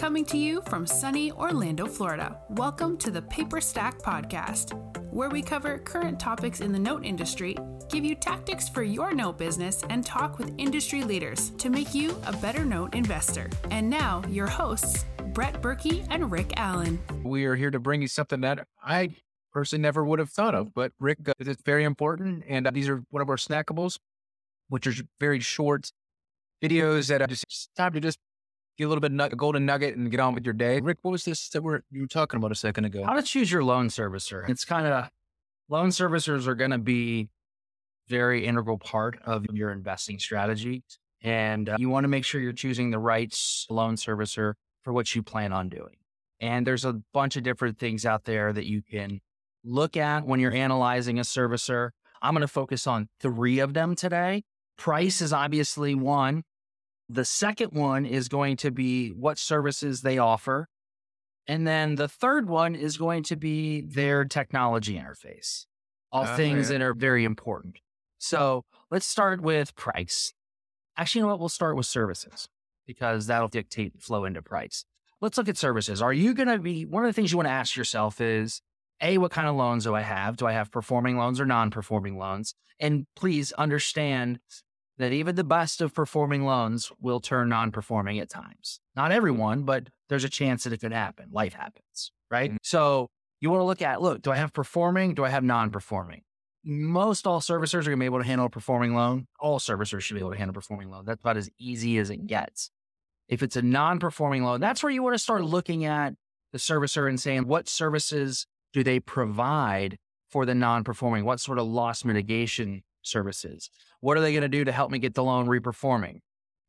Coming to you from sunny Orlando, Florida. Welcome to the Paperstac Podcast, where we cover current topics in the note industry, give you tactics for your note business, and talk with industry leaders to make you a better note investor. And now, your hosts, Brett Berkey and Rick Allen. We are here to bring you something that I personally never would have thought of, but Rick, uh, it's very important. And uh, these are one of our snackables, which are very short videos that are just time to just get a little bit of golden nugget and get on with your day. Rick, what was this that we're, you were talking about a second ago? How to choose your loan servicer. It's kind of loan servicers are going to be very integral part of your investing strategy. And uh, you want to make sure you're choosing the right loan servicer for what you plan on doing. And there's a bunch of different things out there that you can look at when you're analyzing a servicer. I'm going to focus on three of them today. Price is obviously one. The second one is going to be what services they offer. And then the third one is going to be their technology interface, all Oh, things yeah. that are very important. So let's start with price. Actually, you know what? We'll start with services because that'll dictate flow into price. Let's look at services. Are you going to be one of the things you want to ask yourself is A, what kind of loans do I have? Do I have performing loans or non performing loans? And please understand that even the best of performing loans will turn non performing at times. Not everyone, but there's a chance that it could happen. Life happens, right? Mm-hmm. So you want to look at look, do I have performing? Do I have non performing? Most all servicers are going to be able to handle a performing loan. All servicers should be able to handle a performing loan. That's about as easy as it gets. If it's a non performing loan, that's where you want to start looking at the servicer and saying, what services do they provide for the non performing? What sort of loss mitigation services? What are they going to do to help me get the loan reperforming?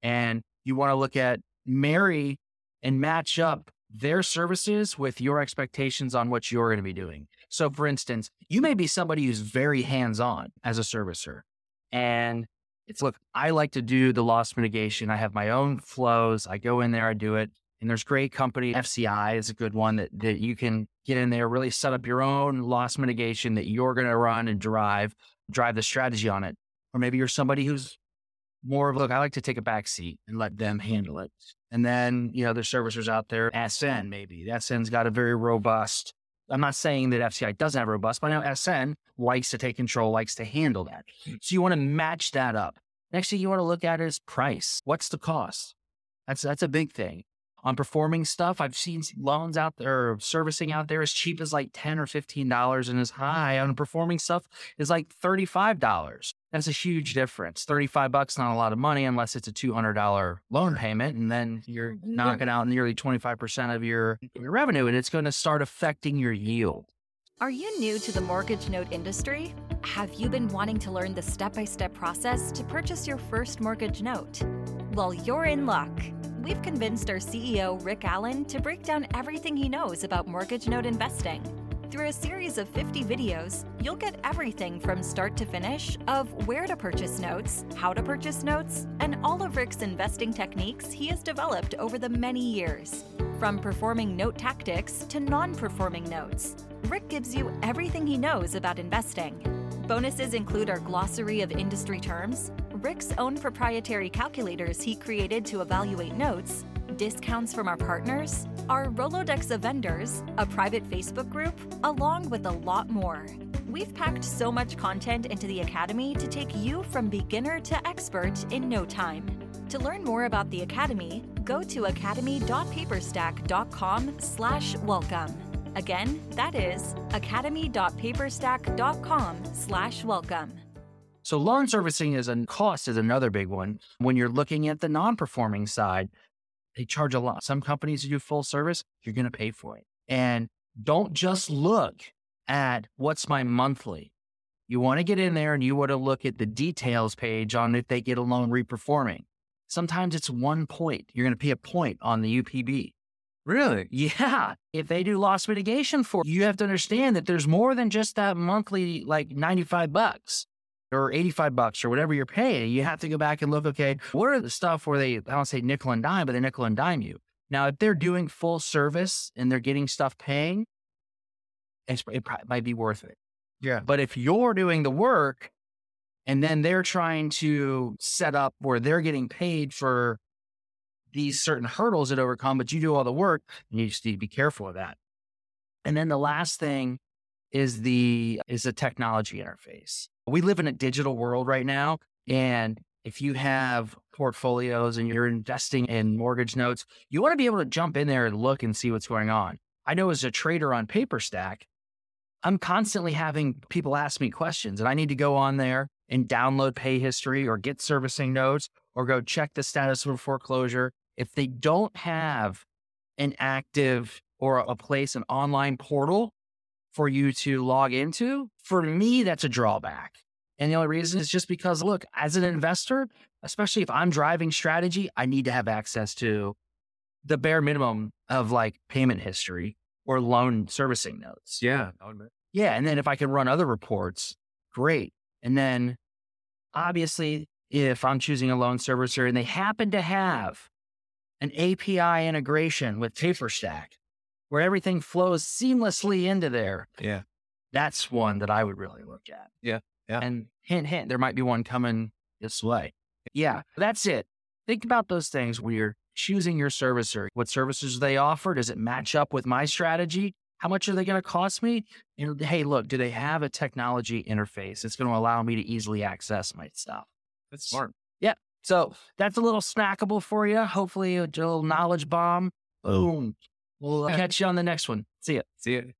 And you want to look at marry and match up their services with your expectations on what you're going to be doing. So, for instance, you may be somebody who's very hands on as a servicer. And it's look, I like to do the loss mitigation. I have my own flows. I go in there, I do it. And there's great company. FCI is a good one that, that you can get in there, really set up your own loss mitigation that you're going to run and drive, drive the strategy on it. Or maybe you're somebody who's more of, look, I like to take a back seat and let them handle it. And then, you know, there's servicers out there, SN maybe. SN's got a very robust, I'm not saying that FCI doesn't have robust, but I know SN likes to take control, likes to handle that. So you want to match that up. Next thing you want to look at is price. What's the cost? That's that's a big thing. On performing stuff, I've seen loans out there, or servicing out there as cheap as like ten or fifteen dollars, and as high on performing stuff is like thirty five dollars. That's a huge difference. Thirty five bucks not a lot of money unless it's a two hundred dollar loan payment, and then you're knocking out nearly twenty five percent of your your revenue, and it's going to start affecting your yield. Are you new to the mortgage note industry? Have you been wanting to learn the step by step process to purchase your first mortgage note? Well, you're in luck. We've convinced our CEO, Rick Allen, to break down everything he knows about mortgage note investing. Through a series of 50 videos, you'll get everything from start to finish of where to purchase notes, how to purchase notes, and all of Rick's investing techniques he has developed over the many years. From performing note tactics to non performing notes, Rick gives you everything he knows about investing. Bonuses include our glossary of industry terms, Rick's own proprietary calculators he created to evaluate notes, discounts from our partners, our Rolodex of vendors, a private Facebook group, along with a lot more. We've packed so much content into the Academy to take you from beginner to expert in no time. To learn more about the Academy, go to academy.paperstac.com slash welcome. Again, that is academy.paperstac.com slash welcome. So loan servicing is a cost is another big one. When you're looking at the non-performing side, they charge a lot. Some companies do full service, you're going to pay for it. And don't just look at what's my monthly. You want to get in there and you want to look at the details page on if they get a loan reperforming. Sometimes it's one point. You're going to pay a point on the UPB. Really? Yeah. If they do loss mitigation for you, you have to understand that there's more than just that monthly, like 95 bucks or 85 bucks or whatever you're paying. You have to go back and look, okay, what are the stuff where they, I don't say nickel and dime, but they nickel and dime you. Now, if they're doing full service and they're getting stuff paying, it's, it probably might be worth it. Yeah. But if you're doing the work and then they're trying to set up where they're getting paid for these certain hurdles to overcome, but you do all the work and you just need to be careful of that. And then the last thing is the is the technology interface. We live in a digital world right now. And if you have portfolios and you're investing in mortgage notes, you want to be able to jump in there and look and see what's going on. I know as a trader on Paperstac, I'm constantly having people ask me questions and I need to go on there and download pay history or get servicing notes or go check the status of a foreclosure. If they don't have an active or a place, an online portal for you to log into, for me, that's a drawback. And the only reason is just because, look, as an investor, especially if I'm driving strategy, I need to have access to the bare minimum of like payment history or loan servicing notes. Yeah. Yeah. And then if I can run other reports, great. And then obviously, if I'm choosing a loan servicer and they happen to have an API integration with Paperstac where everything flows seamlessly into there, Yeah. that's one that I would really look at. Yeah, yeah. And hint, hint, there might be one coming this way. Yeah, that's it. Think about those things when you're choosing your servicer. What services they offer? Does it match up with my strategy? How much are they going to cost me? And hey, look, do they have a technology interface that's going to allow me to easily access my stuff? That's smart. Yeah. So that's a little snackable for you. Hopefully, a little knowledge bomb. Boom. We'll uh, catch you on the next one. See ya. See it.